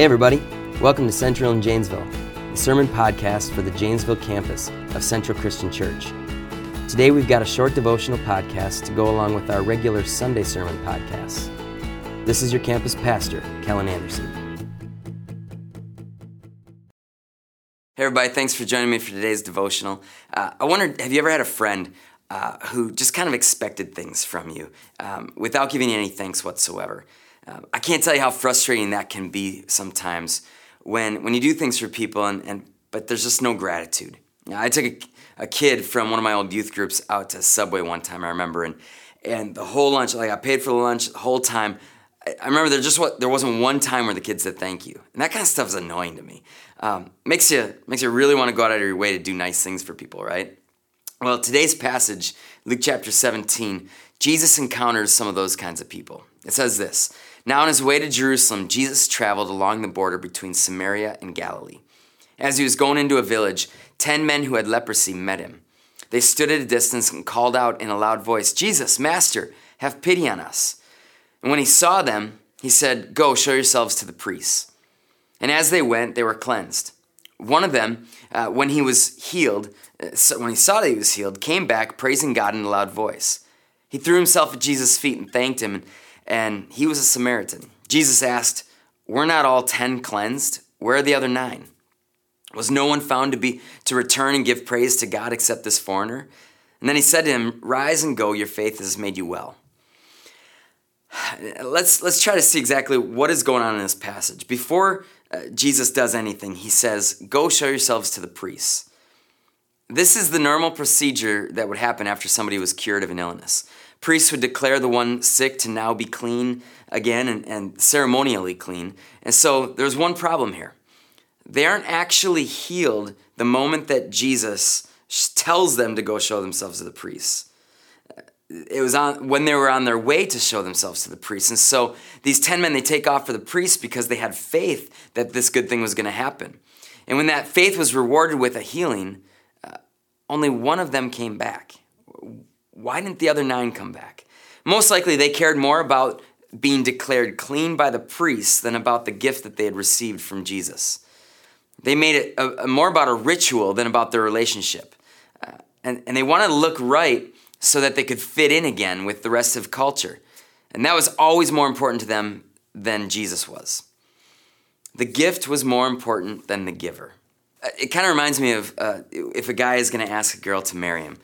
Hey, everybody. Welcome to Central in Janesville, the sermon podcast for the Janesville campus of Central Christian Church. Today, we've got a short devotional podcast to go along with our regular Sunday sermon podcasts. This is your campus pastor, Kellen Anderson. Hey, everybody. Thanks for joining me for today's devotional. Uh, I wondered have you ever had a friend uh, who just kind of expected things from you um, without giving you any thanks whatsoever? I can't tell you how frustrating that can be sometimes when when you do things for people and, and but there's just no gratitude. You know, I took a, a, kid from one of my old youth groups out to Subway one time. I remember and and the whole lunch, like I paid for the lunch the whole time. I, I remember there just what there wasn't one time where the kid said thank you, and that kind of stuff is annoying to me. Um, makes you makes you really want to go out of your way to do nice things for people, right? Well, today's passage, Luke chapter 17, Jesus encounters some of those kinds of people. It says this Now, on his way to Jerusalem, Jesus traveled along the border between Samaria and Galilee. As he was going into a village, ten men who had leprosy met him. They stood at a distance and called out in a loud voice, Jesus, Master, have pity on us. And when he saw them, he said, Go, show yourselves to the priests. And as they went, they were cleansed. One of them, uh, when he was healed, uh, when he saw that he was healed, came back praising God in a loud voice. He threw himself at Jesus' feet and thanked him, and he was a Samaritan. Jesus asked, Were not all ten cleansed? Where are the other nine? Was no one found to be to return and give praise to God except this foreigner? And then he said to him, Rise and go, your faith has made you well. Let's, let's try to see exactly what is going on in this passage. Before uh, Jesus does anything, he says, Go show yourselves to the priests. This is the normal procedure that would happen after somebody was cured of an illness. Priests would declare the one sick to now be clean again and, and ceremonially clean. And so there's one problem here. They aren't actually healed the moment that Jesus tells them to go show themselves to the priests. Uh, it was on when they were on their way to show themselves to the priests. And so these 10 men they take off for the priests because they had faith that this good thing was going to happen. And when that faith was rewarded with a healing, only one of them came back. Why didn't the other nine come back? Most likely they cared more about being declared clean by the priests than about the gift that they had received from Jesus. They made it a, a more about a ritual than about their relationship. Uh, and, and they wanted to look right so that they could fit in again with the rest of culture. And that was always more important to them than Jesus was. The gift was more important than the giver it kind of reminds me of uh, if a guy is going to ask a girl to marry him,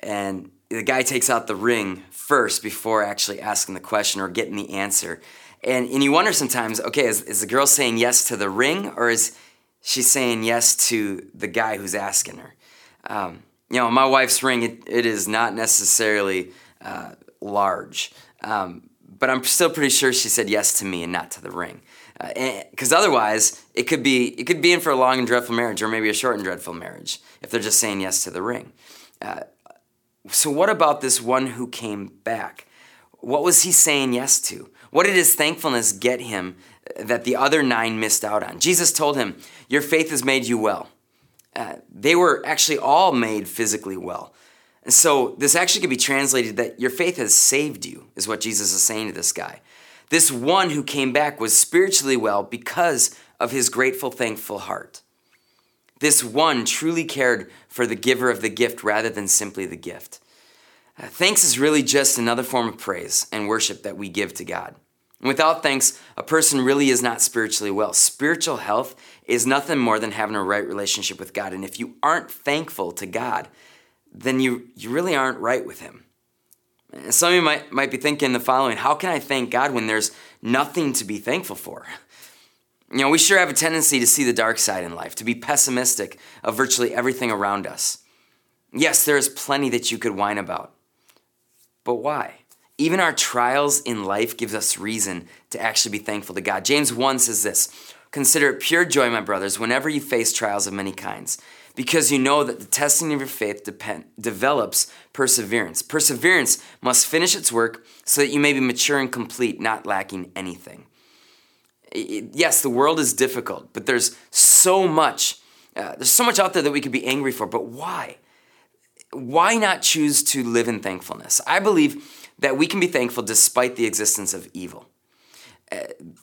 and the guy takes out the ring first before actually asking the question or getting the answer. And, and you wonder sometimes, okay, is, is the girl saying yes to the ring or is she saying yes to the guy who's asking her? Um, you know, my wife's ring, it, it is not necessarily uh, large, um, but I'm still pretty sure she said yes to me and not to the ring because uh, otherwise it could be it could be in for a long and dreadful marriage or maybe a short and dreadful marriage if they're just saying yes to the ring. Uh, so what about this one who came back? What was he saying yes to? What did his thankfulness get him that the other nine missed out on? Jesus told him your faith has made you well. Uh, they were actually all made physically well. And so this actually could be translated that your faith has saved you is what jesus is saying to this guy this one who came back was spiritually well because of his grateful, thankful heart. This one truly cared for the giver of the gift rather than simply the gift. Uh, thanks is really just another form of praise and worship that we give to God. And without thanks, a person really is not spiritually well. Spiritual health is nothing more than having a right relationship with God. And if you aren't thankful to God, then you, you really aren't right with Him. Some of you might, might be thinking the following How can I thank God when there's nothing to be thankful for? You know, we sure have a tendency to see the dark side in life, to be pessimistic of virtually everything around us. Yes, there is plenty that you could whine about. But why? Even our trials in life gives us reason to actually be thankful to God. James 1 says this Consider it pure joy, my brothers, whenever you face trials of many kinds because you know that the testing of your faith depend, develops perseverance. Perseverance must finish its work so that you may be mature and complete, not lacking anything. Yes, the world is difficult, but there's so much. Uh, there's so much out there that we could be angry for, but why? Why not choose to live in thankfulness? I believe that we can be thankful despite the existence of evil.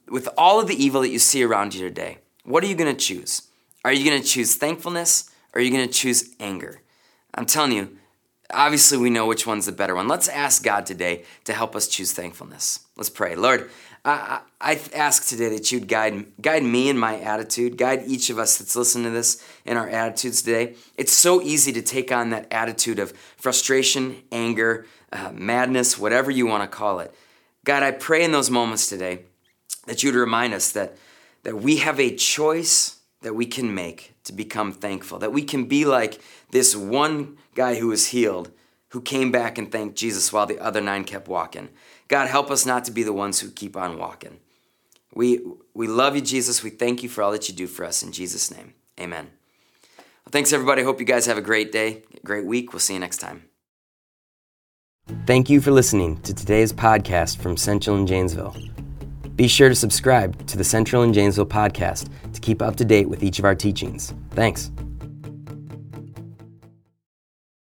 With all of the evil that you see around you today, what are you going to choose? Are you going to choose thankfulness or are you going to choose anger? I'm telling you, obviously we know which one's the better one. Let's ask God today to help us choose thankfulness. Let's pray. Lord, I, I, ask today that you'd guide, guide me in my attitude, guide each of us that's listening to this in our attitudes today. It's so easy to take on that attitude of frustration, anger, uh, madness, whatever you want to call it. God, I pray in those moments today that you'd remind us that, that we have a choice that we can make to become thankful, that we can be like this one guy who was healed who came back and thanked Jesus while the other nine kept walking. God, help us not to be the ones who keep on walking. We, we love you, Jesus. We thank you for all that you do for us. In Jesus' name, amen. Well, thanks, everybody. Hope you guys have a great day, great week. We'll see you next time. Thank you for listening to today's podcast from Central and Janesville. Be sure to subscribe to the Central and Janesville podcast to keep up to date with each of our teachings. Thanks.